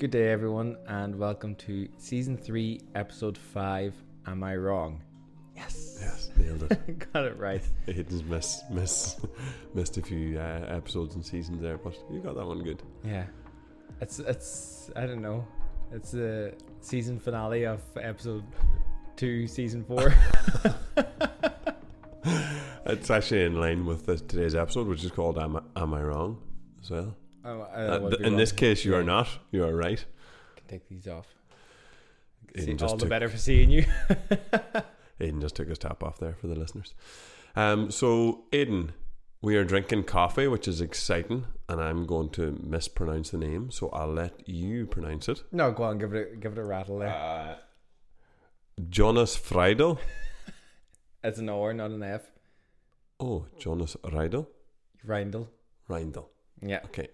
Good day, everyone, and welcome to season three, episode five. Am I wrong? Yes. Yes, nailed it. Got it right. Hayden's miss, miss, missed a few uh, episodes and seasons there, but you got that one good. Yeah. It's it's I don't know. It's the season finale of episode two, season four. It's actually in line with the, today's episode, which is called "Am, I- Am I Wrong?" as well. Oh, Uh, th- in this case, you are not. You are right. Can take these off. Aiden just all the better for seeing you. Aiden just took his top off there for the listeners. Um, so Aiden, we are drinking coffee, which is exciting, and I'm going to mispronounce the name, so I'll let you pronounce it. no, go on, give it a, give it a rattle there. Uh, Jonas Friedel. it's an R, not an F. Oh, Jonas Riedel. Reindl. Reindel. Yeah. Okay.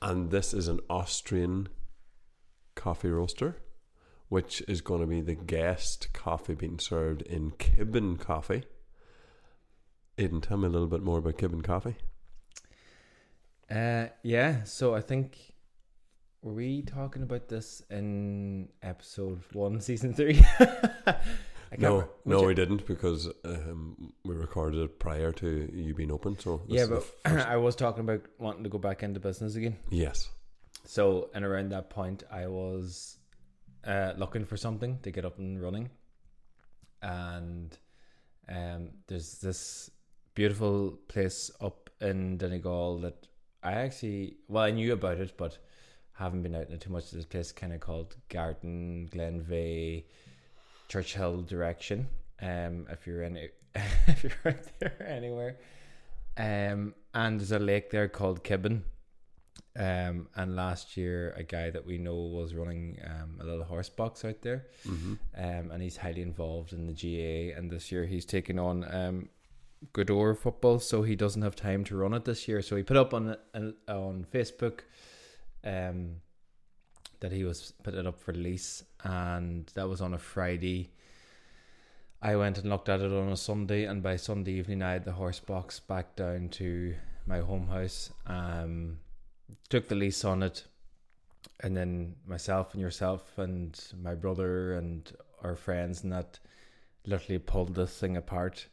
And this is an Austrian coffee roaster, which is going to be the guest coffee being served in Kibbon Coffee. Aiden, tell me a little bit more about Kibbon Coffee. Uh, yeah. So I think were we talking about this in episode one, season three? No, no, we didn't because um, we recorded it prior to you being open. So yeah, but I was talking about wanting to go back into business again. yes, So, and around that point, I was uh, looking for something to get up and running, and um, there's this beautiful place up in Donegal that I actually well I knew about it, but haven't been out into too much. This place kind of called Gartan Glenveagh, Churchill direction. Um, if you're in if you're out there anywhere, um, and there's a lake there called Kibbon. Um, and last year, a guy that we know was running um, a little horse box out there, hmm um, and he's highly involved in the GAA. And this year, he's taking on um, Godor football, so he doesn't have time to run it this year. So he put up on on, on Facebook um, that he was putting it up for lease, and that was on a Friday. I went and looked at it on a Sunday, and by Sunday evening, I had the horse box back down to my home house. Um, took the lease on it, and then myself and yourself and my brother and our friends and that literally pulled this thing apart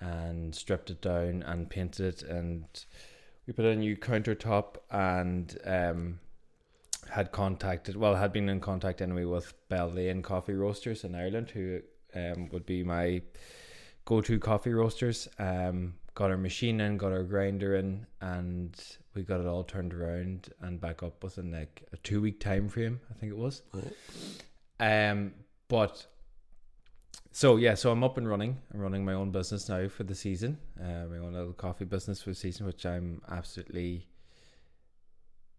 and stripped it down and painted it and we put a new countertop and um had contacted well had been in contact anyway with Lane Coffee Roasters in Ireland who um would be my go-to coffee roasters. Um got our machine in got our grinder in and we got it all turned around and back up within like a two week time frame i think it was. Um but so yeah so i'm up and running. I'm running my own business now for the season uh, my own little coffee business for the season which i'm absolutely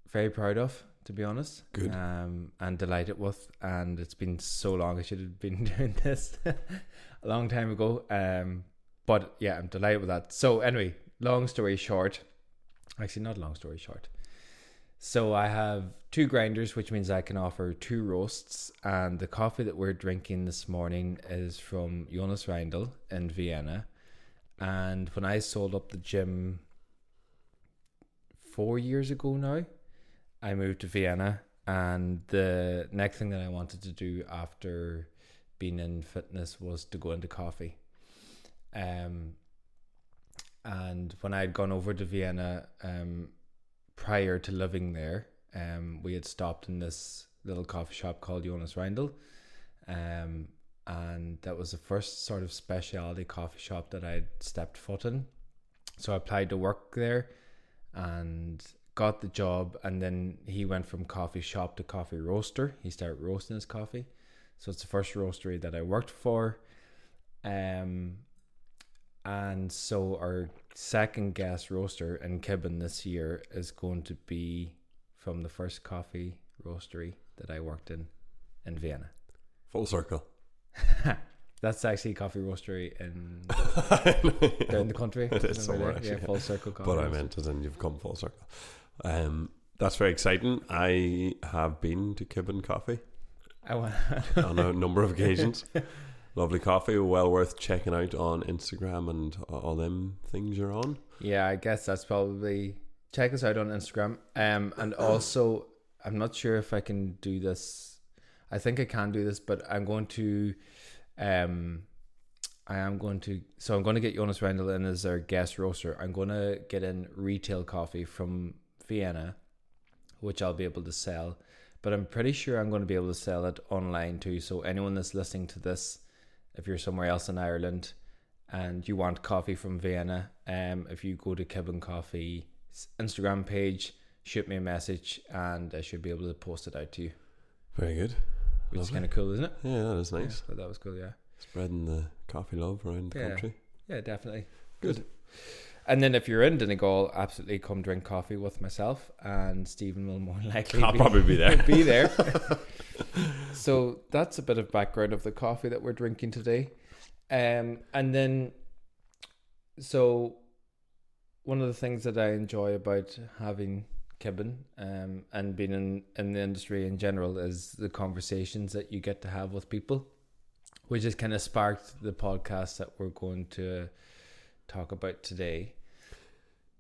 very proud of to be honest. Good. um and delighted with and it's been so long i should have been doing this a long time ago. Um but yeah i'm delighted with that. So anyway long story short actually not long story short. So i have two grinders which means i can offer two roasts and the coffee that we're drinking this morning is from jonas reindl in vienna. And when i sold up the gym four years ago now i moved to vienna and the next thing that i wanted to do after being in fitness was to go into coffee um and when I'd gone over to Vienna um, prior to living there, um, we had stopped in this little coffee shop called Jonas Reindl, um, and that was the first sort of specialty coffee shop that I'd stepped foot in. So I applied to work there, and got the job. And then he went from coffee shop to coffee roaster. He started roasting his coffee, so it's the first roastery that I worked for. Um, and so our second gas roaster in Kibbon this year is going to be from the first coffee roastery that I worked in in Vienna. Full circle. That's actually a coffee roastery in down the country. It is somewhere, there. Yeah, actually, full circle coffee. but I meant as in you've come full circle. Um, that's very exciting. I have been to Kibbon Coffee I want. on a number of occasions. Lovely coffee, well worth checking out on Instagram and all them things you're on. Yeah, I guess that's probably check us out on Instagram. Um, and also I'm not sure if I can do this. I think I can do this, but I'm going to, um, I am going to. So I'm going to get Jonas Reindl in as our guest roaster. I'm going to get in retail coffee from Vienna, which I'll be able to sell. But I'm pretty sure I'm going to be able to sell it online too. So anyone that's listening to this, if you're somewhere else in Ireland and you want coffee from Vienna, um, if you go to Kibbon Coffee Instagram page, shoot me a message, and I should be able to post it out to you. Very good. Which is kind of cool, isn't it? Yeah, that is nice. Yeah, that was cool. Yeah. Spreading the coffee love around the Yeah. country. Yeah, definitely. Good. And then if you're in Donegal, absolutely come drink coffee with myself, and Stephen will more likely I'll be, probably be there. be there. so that's a bit of background of the coffee that we're drinking today. Um, and then, so one of the things that I enjoy about having Kibbon um, and being in, in the industry in general is the conversations that you get to have with people, which has kind of sparked the podcast that we're going to talk about today.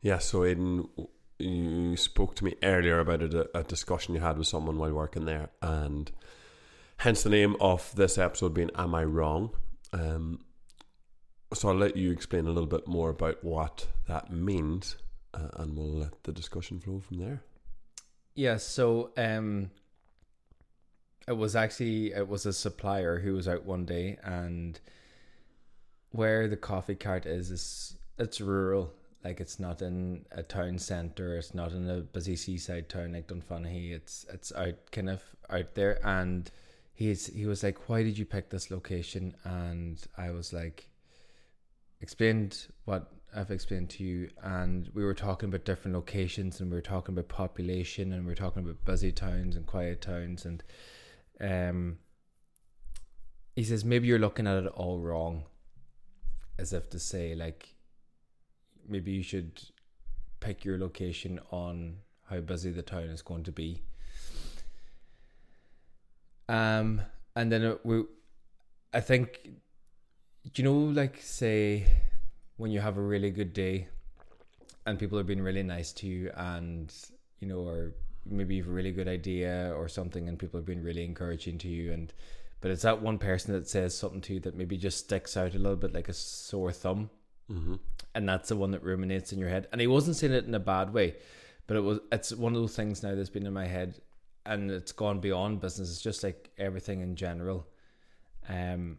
Yeah, so Aidan, you spoke to me earlier about a, a discussion you had with someone while working there, and hence the name of this episode being "Am I Wrong?" Um, so I'll let you explain a little bit more about what that means, uh, and we'll let the discussion flow from there. Yeah, so um it was actually it was a supplier who was out one day and where the coffee cart is is it's rural. Like it's not in a town centre, it's not in a busy seaside town like Dunfanaghy. It's it's out kind of out there and he's he was like, Why did you pick this location? And I was like explained what I've explained to you, and we were talking about different locations, and we were talking about population, and we were talking about busy towns and quiet towns, and um, he says maybe you're looking at it all wrong, as if to say like maybe you should pick your location on how busy the town is going to be. Um, and then it, we, I think, you know, like say when you have a really good day and people are being really nice to you and you know or maybe you have a really good idea or something and people have been really encouraging to you and but it's that one person that says something to you that maybe just sticks out a little bit like a sore thumb? Mm-hmm. and that's the one that ruminates in your head. And he wasn't saying it in a bad way but it was it's one of those things now that's been in my head and it's gone beyond business. It's just like everything in general. Um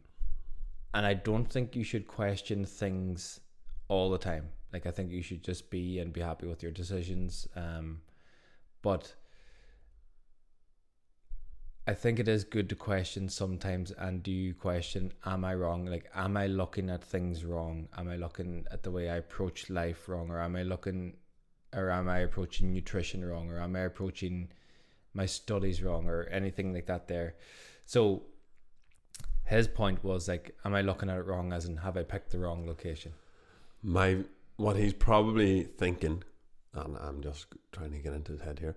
and i don't think you should question things all the time. Like i think you should just be and be happy with your decisions. Um but I think it is good to question sometimes and do you question am I wrong? Like am I looking at things wrong? Am I looking at the way I approach life wrong? Or am I looking or am I approaching nutrition wrong? Or am I approaching my studies wrong? Or anything like that there. So his point was like am I looking at it wrong as in have I picked the wrong location? My what he's probably thinking, and I'm just trying to get into his head here,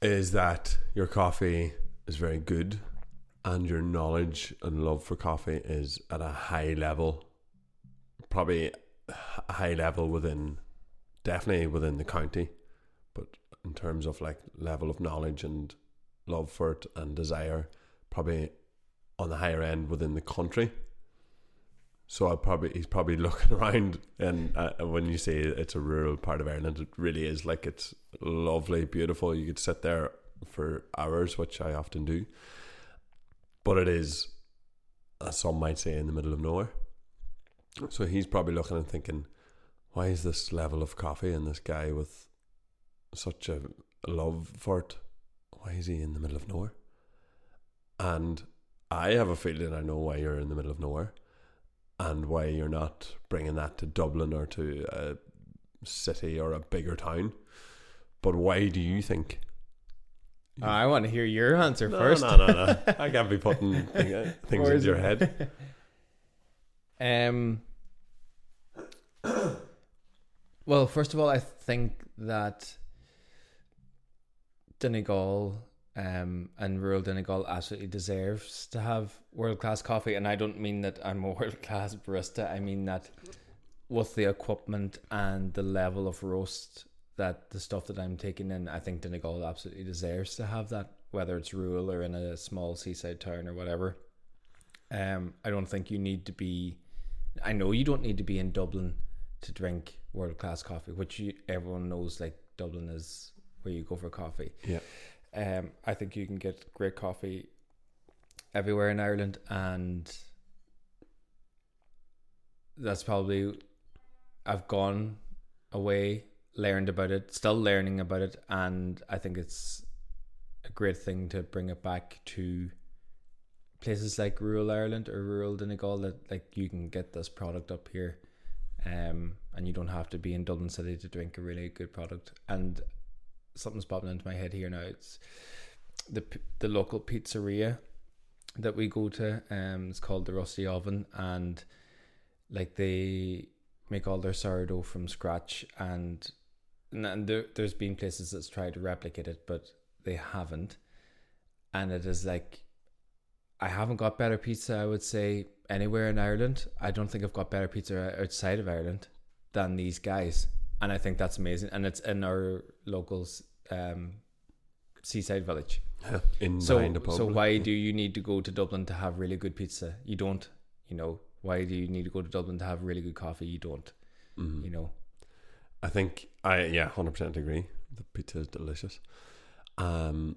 is that your coffee is very good, and your knowledge and love for coffee is at a high level, probably a high level within, definitely within the county, but in terms of like level of knowledge and love for it and desire, probably on the higher end within the country. So I probably he's probably looking around, and uh, when you say it's a rural part of Ireland, it really is like it's lovely, beautiful. You could sit there for hours, which I often do, but it is, as some might say, in the middle of nowhere. So he's probably looking and thinking, why is this level of coffee and this guy with such a love for it? Why is he in the middle of nowhere? And I have a feeling I know why you're in the middle of nowhere and why you're not bringing that to Dublin or to a city or a bigger town. But why do you think? I want to hear your answer no, first no, no, no. I can't be putting thing- things into your head. Um. Well, first of all, I think that Donegal um, and rural Donegal absolutely deserves to have world class coffee, and I don't mean that I'm a world class barista. I mean that with the equipment and the level of roast that the stuff that I'm taking in, I think Donegal absolutely deserves to have that, whether it's rural or in a small seaside town or whatever. Um, I don't think you need to be. I know you don't need to be in Dublin to drink world class coffee, which you, everyone knows. Like Dublin is where you go for coffee. Yeah. Um, I think you can get great coffee everywhere in Ireland, and that's probably I've gone away, learned about it, still learning about it, and I think it's a great thing to bring it back to places like rural Ireland or rural Donegal that like you can get this product up here, um, and you don't have to be in Dublin City to drink a really good product. And something's popping into my head here now. It's the the local pizzeria that we go to. Um, it's called the Rusty Oven, and like they make all their sourdough from scratch, and and there, there's been places that's tried to replicate it, but they haven't. And it is like, I haven't got better pizza. I would say anywhere in Ireland. I don't think I've got better pizza outside of Ireland than these guys, and I think that's amazing. And it's in our locals um, seaside village. In So, so why do you need to go to Dublin to have really good pizza? You don't. You know why do you need to go to Dublin to have really good coffee? You don't. Mhm. You know. I think I yeah, hundred percent agree. The pizza is delicious. Um,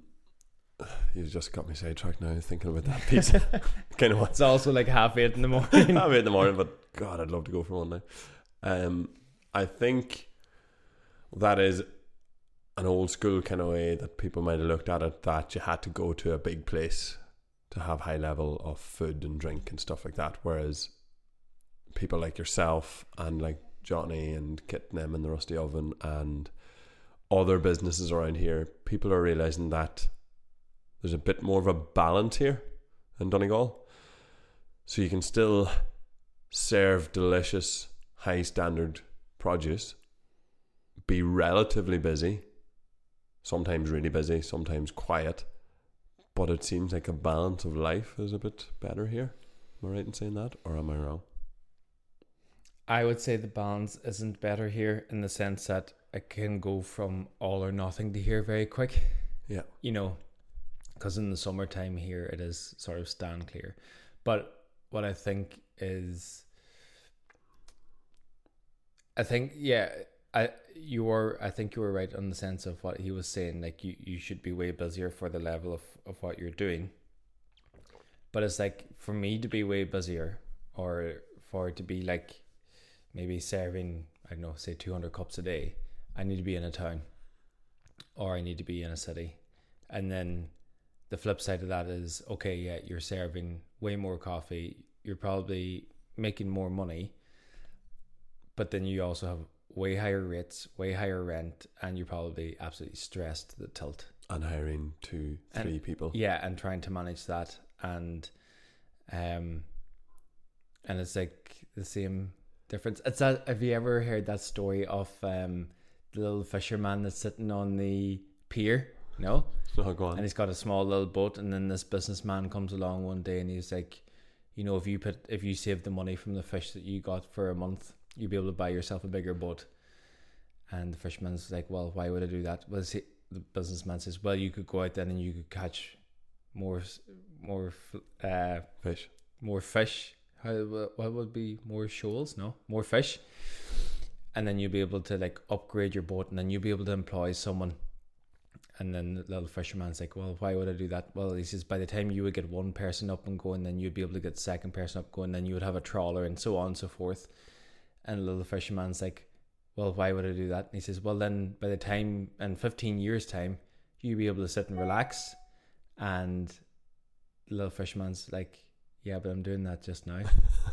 you just got me sidetracked now thinking about that pizza. kind of It's also like half eight in the morning. I'm in the morning, but God, I'd love to go for one now. Um, I think that is an old school kind of way that people might have looked at it. That you had to go to a big place to have high level of food and drink and stuff like that. Whereas people like yourself and like Johnny and Kit and the Rusty Oven and other businesses around here, people are realizing that there's a bit more of a balance here in Donegal. So you can still serve delicious, high standard produce, be relatively busy, sometimes really busy, sometimes quiet, but it seems like a balance of life is a bit better here. Am I right in saying that, or am I wrong? I would say the balance isn't better here in the sense that it can go from all or nothing to here very quick. Yeah. You know, because in the summertime here it is sort of stand clear. But what I think is, I think yeah, I you were I think you were right on the sense of what he was saying. Like you you should be way busier for the level of of what you're doing. But it's like for me to be way busier, or for it to be like maybe serving I don't know, say two hundred cups a day, I need to be in a town, or I need to be in a city, and then the flip side of that is okay, yeah, you're serving way more coffee, you're probably making more money, but then you also have way higher rates, way higher rent, and you're probably absolutely stressed to the tilt. And hiring two, And- three people. Yeah, and trying to manage that and um and it's like the same difference. It's that have you ever heard that story of um the little fisherman that's sitting on the pier? No? Oh, go on. And he's got a small little boat and then this businessman comes along one day and he's like, you know, if you put if you save the money from the fish that you got for a month, you'll be able to buy yourself a bigger boat. And the fisherman's like, Well, why would I do that? Well see, the businessman says, Well, you could go out then and you could catch more more uh Fish. more fish. How what would be more shoals? No, more fish. And then you'll be able to like upgrade your boat, and then you'll be able to employ someone. And then the little fisherman's like, "Well, why would I do that?" Well, he says, "By the time you would get one person up and going, then you'd be able to get second person up going, then you would have a trawler, and so on and so forth." And the little fisherman's like, "Well, why would I do that?" And he says, "Well, then by the time in fifteen years' time, you'd be able to sit and relax." And the little fisherman's like, yeah, but I'm doing that just now.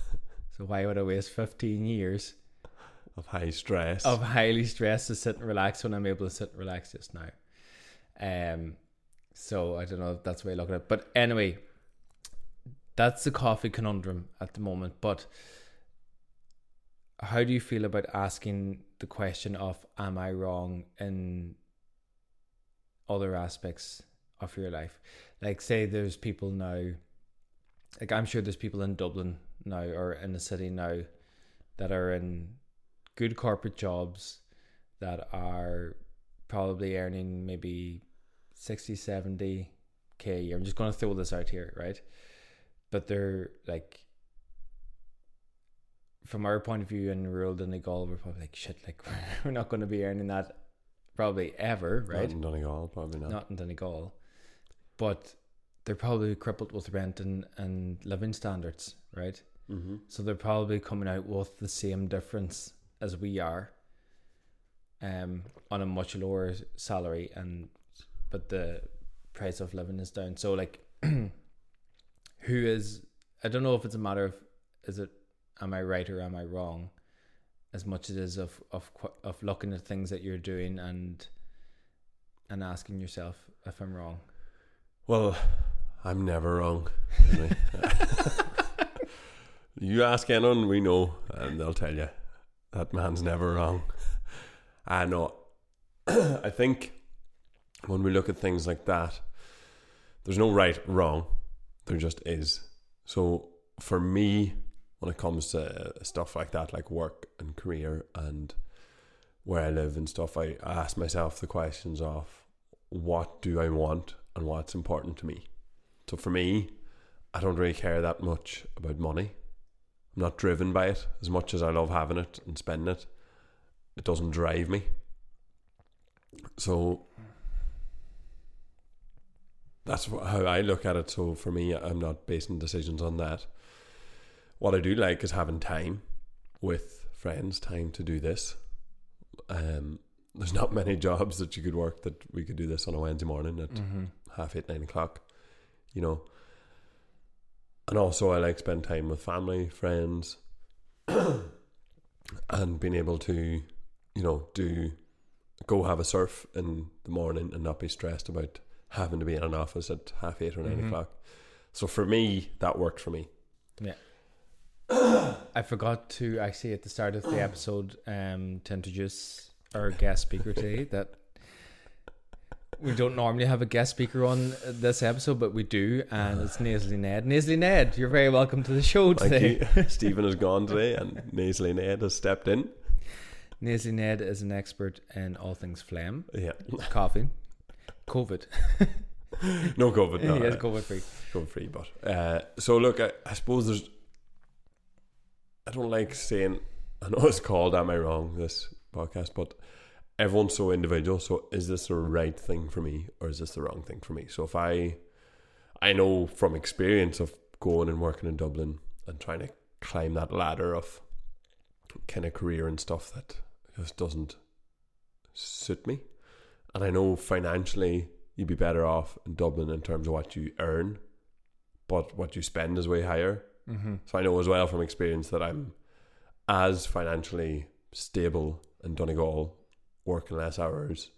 so why would I waste 15 years Of high stress. of highly stressed to sit and relax when I'm able to sit and relax just now? Um, so I don't know if that's the way I look at it. But anyway, that's the coffee conundrum at the moment. But how do you feel about asking the question of, am I wrong in other aspects of your life? Like, say there's people now, like I'm sure there's people in Dublin now or in the city now that are in good corporate jobs that are probably earning maybe 60, 70 k a year. I'm just going to throw this out here, right? But they're like, from our point of view in rural Donegal, we're probably like, shit, like, we're not going to be earning that probably ever, right? Not in Donegal, probably not. Not in Donegal. But they're probably crippled with rent and, and living standards, right? Mm-hmm. So they're probably coming out with the same difference as we are, um, on a much lower salary, and but the price of living is down. So like, who is? I don't know if it's a matter of is it am I right or am I wrong, as much as it is of of of looking at things that you're doing and and asking yourself if I'm wrong. Well, I'm never wrong. you ask anyone we know, and they'll tell you that man's never wrong. I know. I think when we look at things like that, there's no right wrong. There just is. So for me, when it comes to stuff like that, like work and career and where I live and stuff, I ask myself the questions of what do I want and what's important to me. So for me, I don't really care that much about money. I'm not driven by it as much as I love having it and spending it. It doesn't drive me. So that's how I look at it. So for me, I'm not basing decisions on that. What I do like is having time with friends, time to do this. Um, there's not many jobs that you could work that we could do this on a Wednesday morning at Mm-hmm. half eight, nine o'clock, you know. And also, I like spend time with family, friends, and being able to, you know, do go have a surf in the morning and not be stressed about having to be in an office at half eight or 9 Mhm. o'clock. So for me, that worked for me. Yeah. I forgot to actually at the start of the episode um, to introduce our guest speaker today. That we don't normally have a guest speaker on this episode, but we do, and it's Nasally Ned. Nasally Ned, you're very welcome to the show Thank today. you. Stephen has gone today, and Nasally Ned has stepped in. Nasally Ned is an expert in all things phlegm, Yeah, coughing, COVID. no COVID. No, he is uh, COVID free. COVID free. But uh, so look, I, I suppose there's. I don't like saying. I know it's called "Am I Wrong?" This podcast, but everyone's so individual. So is this the right thing for me, or is this the wrong thing for me? So if I, I know from experience of going and working in Dublin and trying to climb that ladder of kind of career and stuff that just doesn't suit me, and I know financially you'd be better off in Dublin in terms of what you earn, but what you spend is way higher. Mm-hmm. So I know as well from experience that I'm as financially stable in Donegal, working less hours,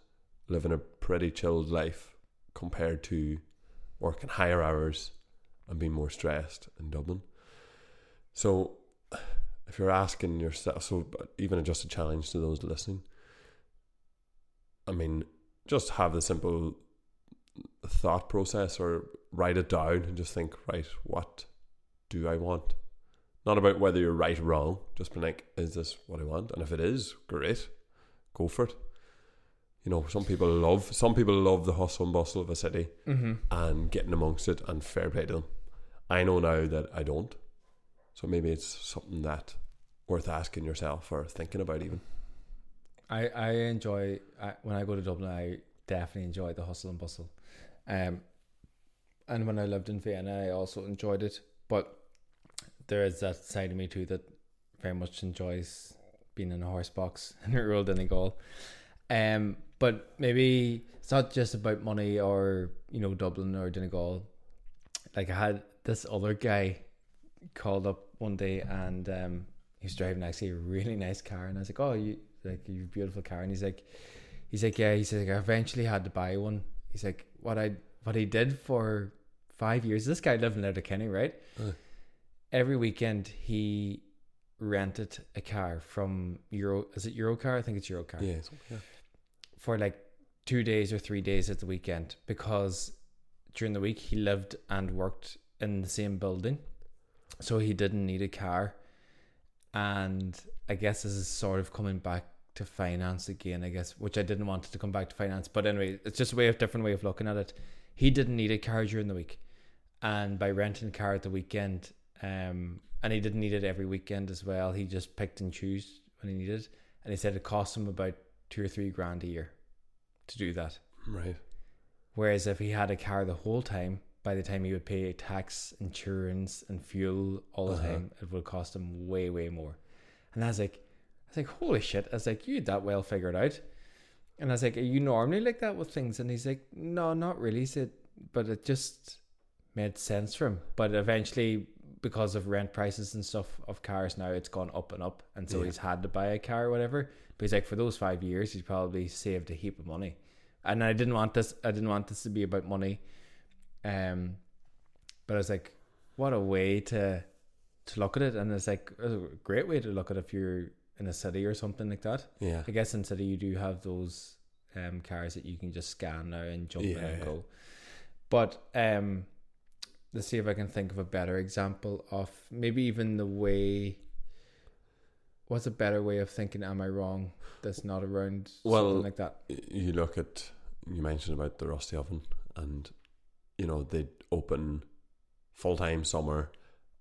living a pretty chilled life compared to working higher hours and being more stressed in Dublin. So if you're asking yourself, so even just a challenge to those listening, I mean, just have the simple thought process or write it down and just think, right, what do I want? Not about whether you're right or wrong, just be like, is this what I want? And if it is, great, go for it. You know, some people love some people love the hustle and bustle of a city Mm-hmm. and getting amongst it and fair play to them. I know now that I don't. So maybe it's something that worth asking yourself or thinking about even. I I enjoy I, when I go to Dublin. I definitely enjoy the hustle and bustle, um, and when I lived in Vienna, I also enjoyed it. But there is that side of me too that very much enjoys being in a horse box in rural Donegal. Um, but maybe it's not just about money or you know Dublin or Donegal. Like I had this other guy called up one day and um, he was driving actually a really nice car, and I was like, "Oh, you like you beautiful car?" And he's like, "He's like, yeah." He's like, "I eventually had to buy one." He's like, "What I what he did for five years? This guy lived in Letterkenny, right? Uh. Every weekend he rented a car from Euro. Is it Eurocar? I think it's Eurocar Yeah, for like two days or three days at the weekend because during the week he lived and worked in the same building, so he didn't need a car. And I guess this is sort of coming back to finance again, I guess, which I didn't want to come back to finance. But anyway, it's just a way of different way of looking at it. He didn't need a car during the week, and by renting a car at the weekend, um, and he didn't need it every weekend as well. He just picked and chose when he needed, and he said it cost him about two or three grand a year to do that. Right. Whereas if he had a car the whole time, by the time he would pay tax, insurance, and fuel all the Uh-huh. time, it would cost him way, way more. And I was like, I was like, holy shit! I was like, you had that well figured out. And I was like, are you normally like that with things? And he's like, no, not really. He said, but it just made sense for him. But eventually, because of rent prices and stuff of cars now, it's gone up and up, and so Yeah. he's had to buy a car or whatever. But he's like, for those five years, he's probably saved a heap of money. And I didn't want this. I didn't want this to be about money. Um, but I was like, what a way to to look at it, and it's like a great way to look at it if you're in a city or something like that. Yeah. I guess in city you do have those um cars that you can just scan now and jump in and yeah. go. But um, let's see if I can think of a better example of maybe even the way. What's a better way of thinking? Am I wrong? That's not around Well, something like that. You look at you mentioned about the rusty oven, and you know they open full time summer,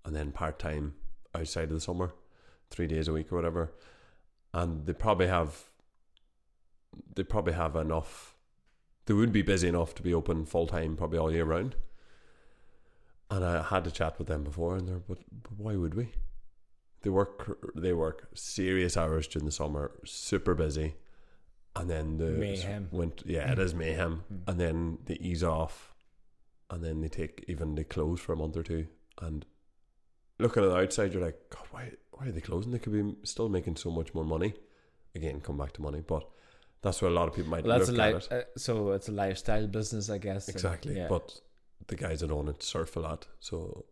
and then part time outside of the summer, three days a week or whatever, and they probably have they probably have enough. They would be busy enough to be open full time probably all year round. And I had to chat with them before, and they're but, but why would we? They work they work serious hours during the summer, super busy, and then the Mayhem. Went, yeah, it is mayhem, Mm. and then they ease off, and then they take even they close for a month or two. And looking at the outside, you're like, God, why why are they closing? They could be still making so much more money. Again, come back to money, but that's what a lot of people might Well, that's a look at it. Uh, so it's a lifestyle business, I guess. and- Exactly. yeah. But the guys that own it surf a lot. So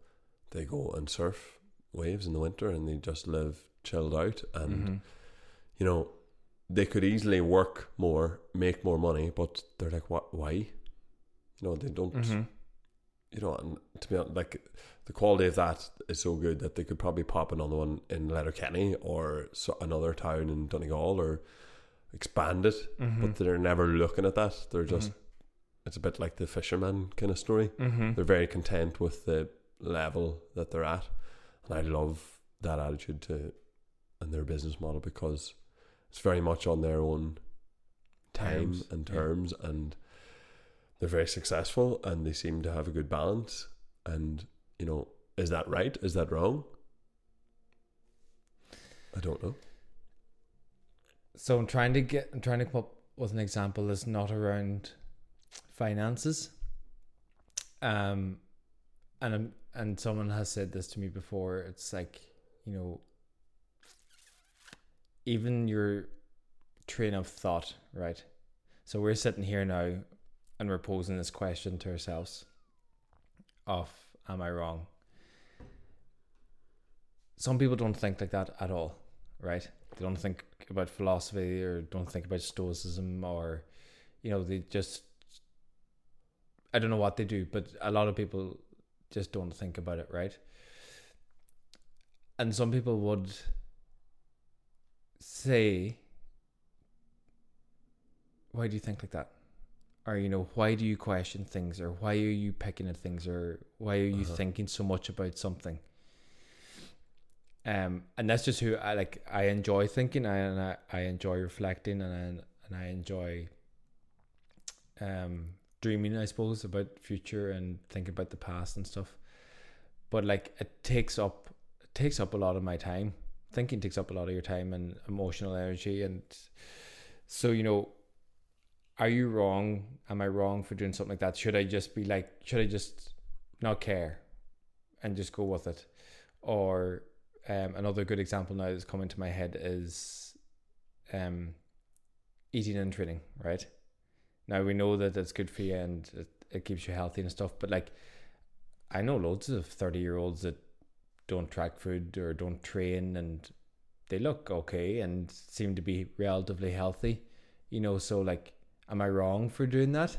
they go and surf waves in the winter and they just live chilled out. And, Mhm. you know, they could easily work more, make more money, but they're like, what? why? You know, they don't, Mhm. you know, and to be honest, like the quality of that is so good that they could probably pop another one in Letterkenny or so, another town in Donegal or expand it, Mhm. but they're never looking at that. They're just, Mhm. It's a bit like the fisherman kind of story Mhm. they're very content with the level that they're at and i love that attitude to and their business model because it's very much on their own time Terms, and yeah. terms and they're very successful and they seem to have a good balance and you know is that right is that wrong i don't know So I'm trying to get. I'm trying to come up with an example that's not around finances. Um, and I'm, and someone has said this to me before. It's like you know, even your train of thought, right? So we're sitting here now, and we're posing this question to ourselves: "Of am I wrong?" Some people don't think like that at all, right? They don't think about philosophy or don't think about stoicism or you know they just I don't know what they do, but a lot of people just don't think about it, right? And some people would say why do you think like that? Or you know, why do you question things or why are you picking at things or why are you Uh-huh. thinking so much about something? um and that's just who i like i enjoy thinking and i, I enjoy reflecting and I, and i enjoy um dreaming i suppose about future and thinking about the past and stuff. But like it takes up it takes up a lot of my time. Thinking takes up a lot of your time and emotional energy and so you know are you wrong? Am i wrong for doing something like that? Should i just be like should i just not care and just go with it? Or um, another good example now that's coming to my head is um, eating and training, right? Now we know that it's good for you and it, it keeps you healthy and stuff, but like I know loads of 30 year olds that don't track food or don't train and they look okay and seem to be relatively healthy, you know. So, like, am I wrong for doing that?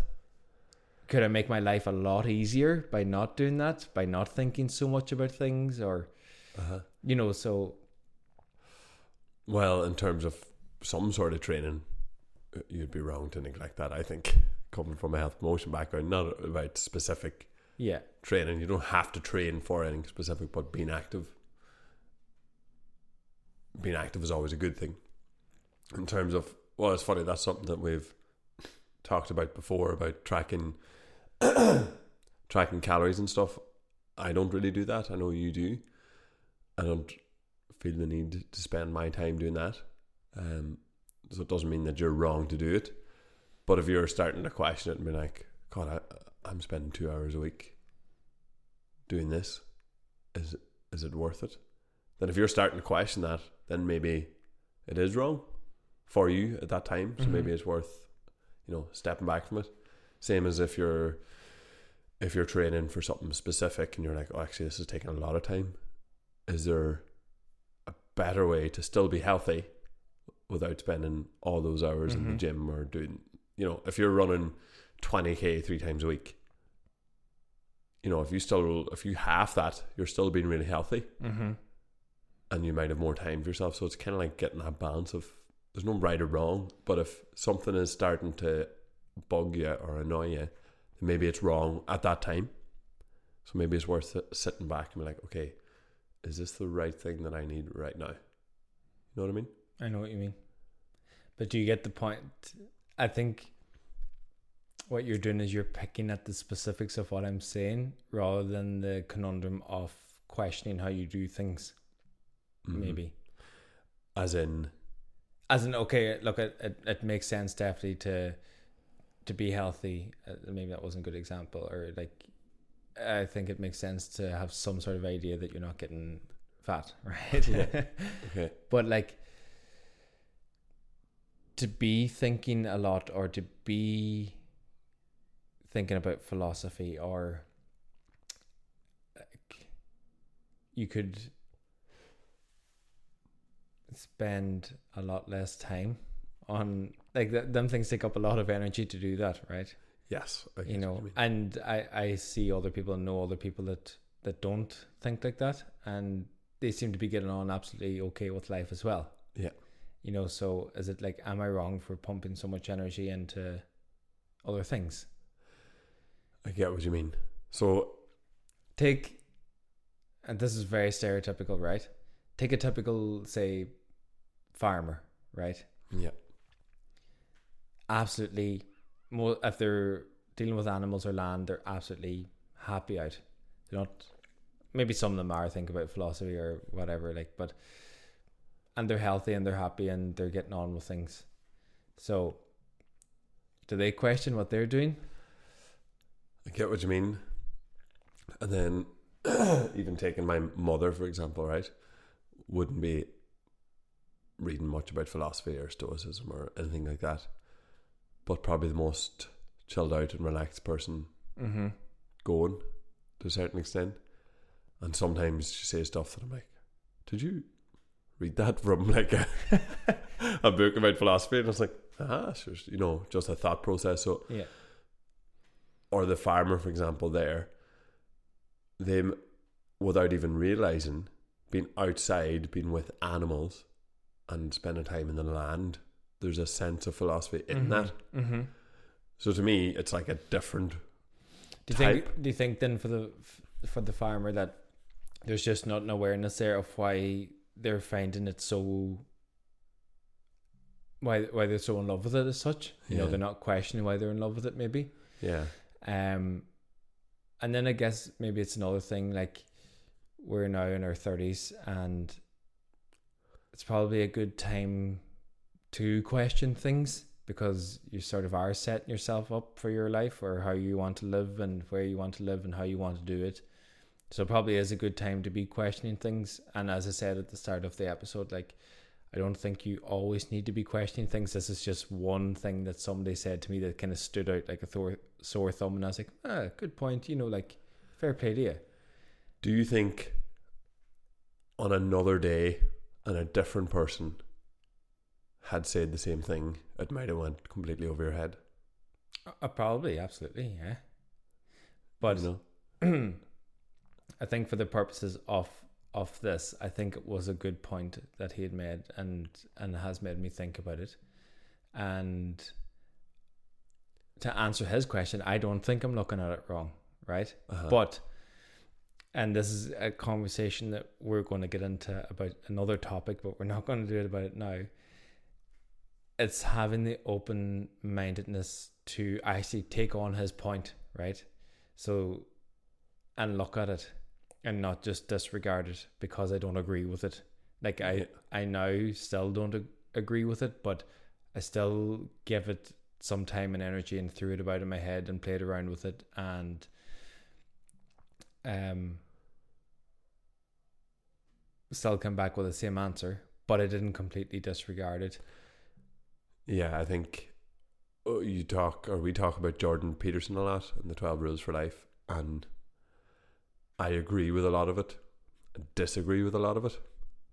Could I make my life a lot easier by not doing that, by not thinking so much about things, or uh-huh. you know? So, Well, in terms of some sort of training, you'd be wrong to neglect that. I think coming from a health promotion background, not about specific Yeah. training. You don't have to train for anything specific, but being active, being active is always a good thing. In terms of, well, it's funny. That's something that we've talked about before about tracking, tracking calories and stuff. I don't really do that. I know you do. I don't feel the need to spend my time doing that. Um, so it doesn't mean that you're wrong to do it. But if you're starting to question it and be like, God, I, I'm spending two hours a week doing this, is is it worth it? Then if you're starting to question that, then maybe it is wrong for you at that time. So Mhm. maybe it's worth, you know, stepping back from it. Same as if you're if you're training for something specific and you're like, oh, actually, this is taking a lot of time. Is there a better way to still be healthy without spending all those hours in the Mhm. gym or doing, you know, if you're running 20k three times a week, you know, if you still, if you half that, you're still being really healthy Mm-hmm. and you might have more time for yourself. So it's kind of like getting that balance of there's no right or wrong, but if something is starting to bug you or annoy you, then maybe it's wrong at that time. So maybe it's worth sitting back and be like, okay, is this the right thing that I need right now? You know what I mean? I know what you mean. But do you get the point? I think what you're doing is you're picking at the specifics of what I'm saying rather than the conundrum of questioning how you do things, Mhm. maybe. As in, As in, okay, look, it, it, it makes sense definitely to to be healthy. Uh, maybe that wasn't a good example, or like, I think it makes sense to have some sort of idea that you're not getting fat, right? Yeah. okay, but like to be thinking a lot or to be thinking about philosophy or like you could spend a lot less time on like th- them things take up a lot of energy to do that right yes, you know mean. and i i see other people and know other people that that don't think like that and they seem to be getting on absolutely okay with life as well Yeah. You know so is it like am i wrong for pumping so much energy into other things? I get what you mean. So take and this is very stereotypical right? Take a typical say farmer right? Yeah, absolutely more if they're dealing with animals or land they're absolutely happy out. They're not maybe some of them are think about philosophy or whatever like but and they're healthy and they're happy and they're getting on with things so do they question what they're doing I get what you mean. And then even taking my mother, for example, right, wouldn't be reading much about philosophy or stoicism or anything like that. But probably the most chilled out and relaxed person mm-hmm. going to a certain extent. And sometimes she says stuff that I'm like, Did you read that from like a, a book about philosophy? And I was like, ah, sure, you know, just a thought process. So yeah or the farmer, for example, there, them without even realizing being outside, being with animals, and spending time in the land. There's a sense of philosophy in that. mm-hmm. So to me, it's like a different. Do you think? Do you think then for the for the farmer that there's just not an awareness there of why they're finding it so why why they're so in love with it as such? You know, they're not questioning why they're in love with it. Maybe. Yeah, Um, and then I guess maybe it's another thing like we're now in our thirties and it's probably a good time to question things because you sort of are setting yourself up for your life or how you want to live and where you want to live and how you want to do it. So probably is a good time to be questioning things. And as I said at the start of the episode, like I don't think you always need to be questioning things. This is just one thing that somebody said to me that kind of stood out like a thor- sore thumb, and I was like, ah, good point. You know, like fair play to you. Do you think on another day and a different person had said the same thing, it might have went completely over your head? Uh, probably, absolutely, yeah. But you know? I think for the purposes of of this, I think it was a good point that he had made, and and has made me think about it. And to answer his question, I don't think I'm looking at it wrong, right? Uh-huh. But and this is a conversation that we're going to get into about another topic, but we're not going to do it about it now. It's having the open mindedness to actually take on his point, right? So, and look at it and not just disregard it because I don't agree with it. Like I, Yeah. I now still don't ag- agree with it, but I still give it some time and energy and threw it about in my head and played around with it and um still come back with the same answer, but I didn't completely disregard it. Yeah, I think oh, you talk or we talk about Jordan Peterson a lot and the 12 rules for life and I agree with a lot of it. I disagree with a lot of it.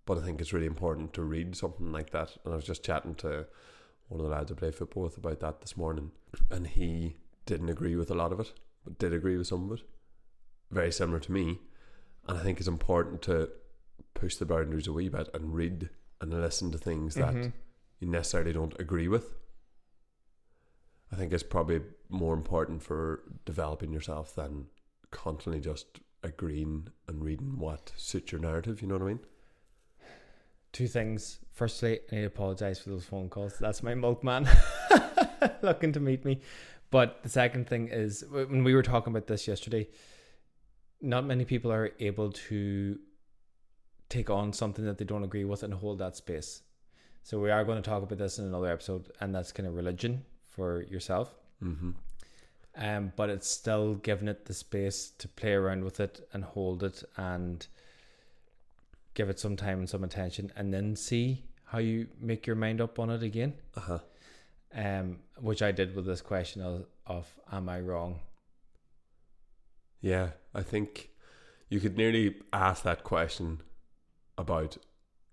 But I think it's really important to read something like that. And I was just chatting to one of the lads I play football with about that this morning and he didn't agree with a lot of it, but did agree with some of it. Very similar to me. And I think it's important to push the boundaries a wee bit and read and listen to things that Mhm. you necessarily don't agree with. I think it's probably more important for developing yourself than constantly just agreeing and reading what suits your narrative. You know what I mean? Two things. Firstly, I need to apologize for those phone calls. That's my milkman looking to meet me. But the second thing is when we were talking about this yesterday, not many people are able to take on something that they don't agree with and hold that space. So we are going to talk about this in another episode, and that's kind of religion for yourself. Mm-hmm. Um, but it's still giving it the space to play around with it and hold it and give it some time and some attention, and then see how you make your mind up on it again. Uh huh. Um, which I did with this question of, of "Am I wrong?" Yeah, I think you could nearly ask that question about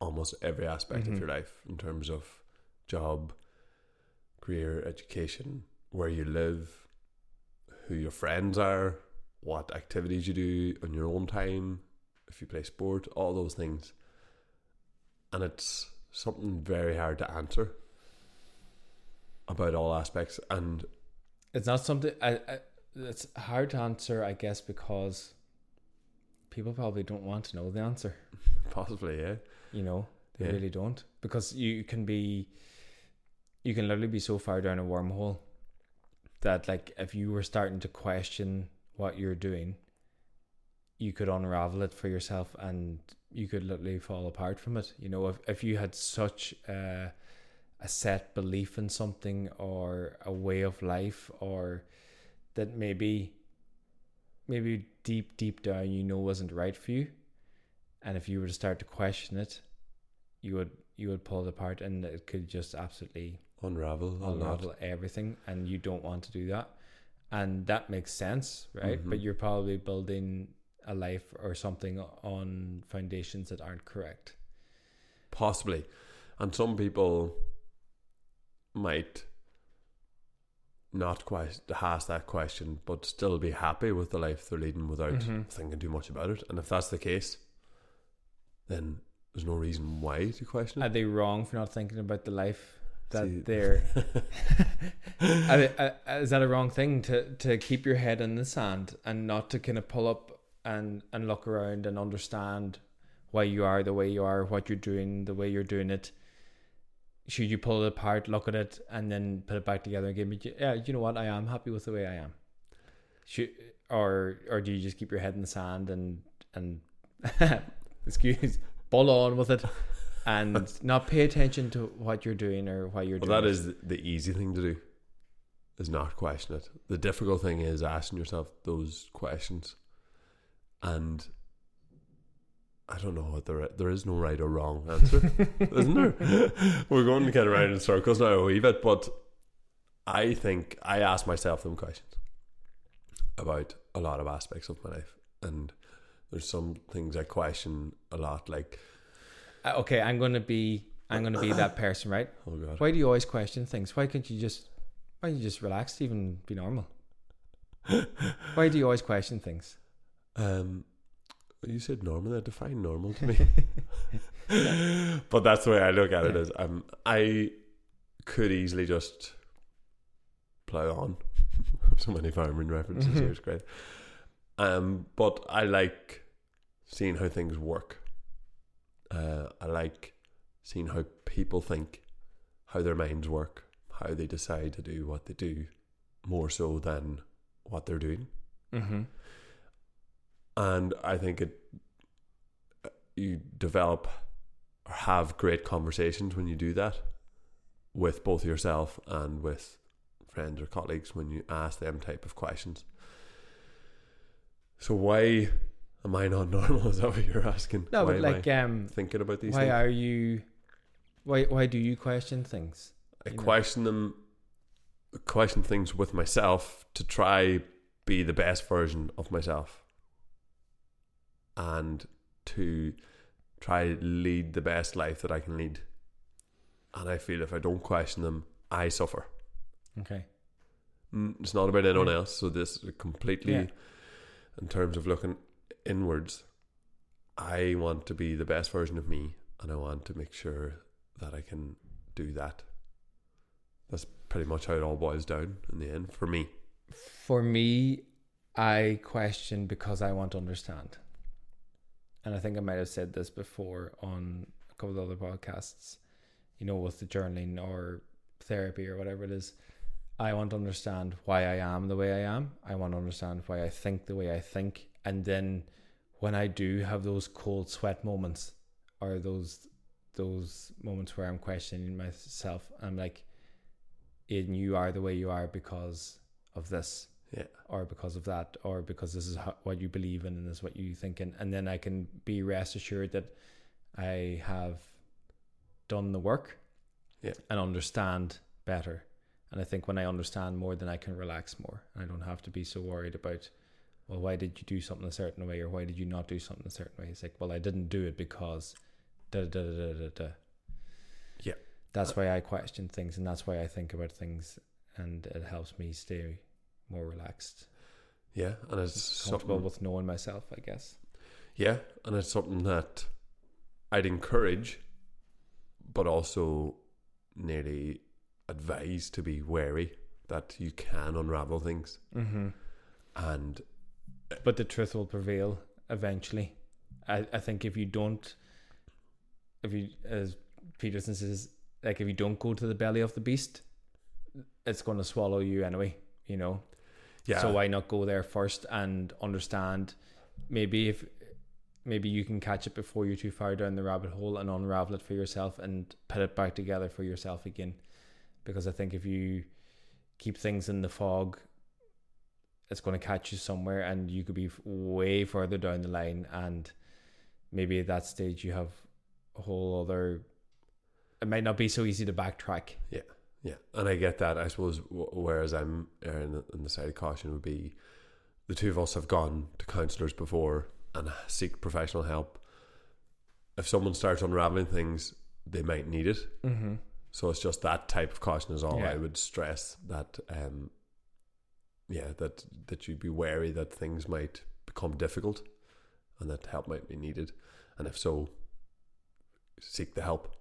almost every aspect Mhm. of your life in terms of job, career, education, where you live, who your friends are, what activities you do on your own time, if you play sport, all those things. And it's something very hard to answer about all aspects. And It's not something I, I. It's hard to answer, I guess, because people probably don't want to know the answer. possibly, yeah. You know, they Yeah. really don't because you can be, you can literally be so far down a wormhole that like if you were starting to question what you're doing, you could unravel it for yourself and you could literally fall apart from it. You know, if if you had such a a set belief in something or a way of life or that maybe maybe deep deep down you know wasn't right for you and if you were to start to question it you would you would pull it apart and it could just absolutely Unravel, a lot. unravel everything and you don't want to do that and that makes sense right but Mhm. you're probably building a life or something on foundations that aren't correct Possibly. And some people might not quite ask that question, but still be happy with the life they're leading without Mhm. thinking too much about it. And if that's the case, then there's no reason why to question are they wrong for not thinking about the life that See- they're I mean, uh, is that a wrong thing to to keep your head in the sand and not to kind of pull up and and look around and understand why you are the way you are, what you're doing, the way you're doing it? Should you pull it apart, look at it, and then put it back together and give me, yeah, you know what, I am happy with the way I am. Should or or do you just keep your head in the sand and and excuse bull on with it and not pay attention to what you're doing or why you're Well, doing that it? is the easy thing to do, is not question it. The difficult thing is asking yourself those questions. And I don't know what there there is no right or wrong answer, isn't there? We're going to get around in circles now a wee bit, but I think I ask myself them questions about a lot of aspects of my life, and there's some things I question a lot, like okay, I'm gonna be I'm gonna be that person, right? oh god, Why do you always question things? Why can't you just why don't you just relax, even be normal? Why do you always question things? um, You said normal. That define normal to me. but that's the way I look at it. Yeah. Is um, I could easily just plow on. so many farming references Mhm. here. It's great. Um, but I like seeing how things work. Uh, I like seeing how people think, how their minds work, how they decide to do what they do, more so than what they're doing. Mm-hmm. and I think it you develop or have great conversations when you do that with both yourself and with friends or colleagues when you ask them type of questions. So why am I not normal? Is that what you're asking? No, why but like, um, thinking about these why things? are you? Why why do you question things? I you know? question them, question things with myself to try be the best version of myself, and to try lead the best life that I can lead. And I feel if I don't question them, I suffer. Okay. Mm, It's not about anyone else. So this is completely, Yeah. in terms of looking inwards, I want to be the best version of me, and I want to make sure that I can do that. That's pretty much how it all boils down in the end for me. For me, I question because I want to understand. And I think I might have said this before on a couple of other podcasts, you know, with the journaling or therapy or whatever it is. I want to understand why I am the way I am. I want to understand why I think the way I think. And then when I do have those cold sweat moments or those those moments where I'm questioning myself, I'm like, Aidan, you are the way you are because of this Yeah. or because of that or because this is how, what you believe in and this is what you think in and then i can be rest assured that i have done the work Yeah. and understand better and i think when i understand more then i can relax more and i don't have to be so worried about well why did you do something a certain way or why did you not do something a certain way it's like well i didn't do it because da da da da da Yeah. that's why i question things and that's why i think about things and it helps me stay more relaxed Yeah, and it's comfortable with knowing myself, I guess. Yeah, and it's something that I'd encourage, but also nearly advise to be wary that you can unravel things Mm-hmm. and But the truth will prevail eventually. I, I think if you don't, if you, as Peterson says, like if you don't go to the belly of the beast, it's going to swallow you anyway, you know? yeah, So why not go there first and understand? Maybe if maybe you can catch it before you're too far down the rabbit hole and unravel it for yourself and put it back together for yourself again. Because I think if you keep things in the fog, it's going to catch you somewhere, and you could be way further down the line, and maybe at that stage you have a whole other. It might not be so easy to backtrack. Yeah, Yeah. and I get that. I suppose. Whereas I'm erring on the side of caution would be, the two of us have gone to counsellors before and seek professional help. If someone starts unraveling things, they might need it. Mm-hmm. So it's just that type of caution is all Yeah. I would stress. That, um, yeah, that that you be wary that things might become difficult, and that help might be needed. And if so, seek the help.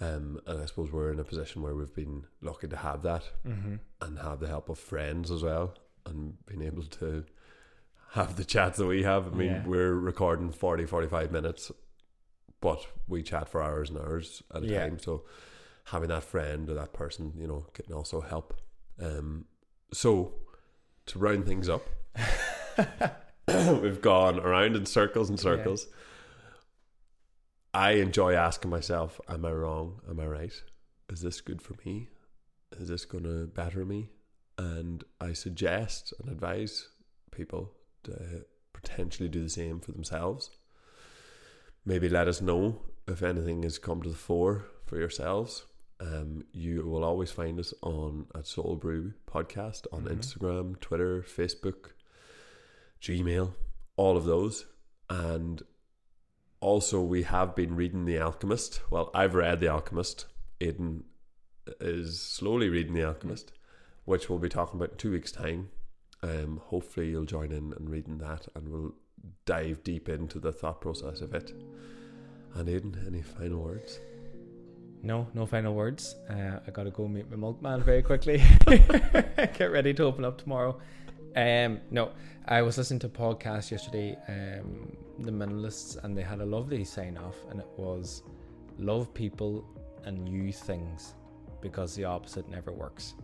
Um, and I suppose we're in a position where we've been lucky to have that Mm-hmm. and have the help of friends as well, and being able to have the chats that we have. I mean, Yeah. we're recording 40, 45 minutes, but we chat for hours and hours at a Yeah. time. So having that friend or that person, you know, can also help. Um, so to round things up, we've gone around in circles and Yeah. circles. I enjoy asking myself, am I wrong? Am I right? Is this good for me? Is this going to better me? And I suggest and advise people to potentially do the same for themselves. Maybe let us know if anything has come to the fore for yourselves. Um, you will always find us on at Soul Brew Podcast on Mhm. Instagram, Twitter, Facebook, Gmail, all of those. And also, we have been reading The Alchemist. Well, I've read The Alchemist. Aidan is slowly reading The Alchemist, which we'll be talking about in two weeks' time. Um, hopefully, you'll join in and reading that, and we'll dive deep into the thought process of it. And Aidan, any final words? No, no final words. Uh, I gotta go meet my milkman very quickly. Get ready to open up tomorrow. Um, no, I was listening to a podcast yesterday, um, the Minimalists, and they had a lovely sign off, and it was love people and new things because the opposite never works.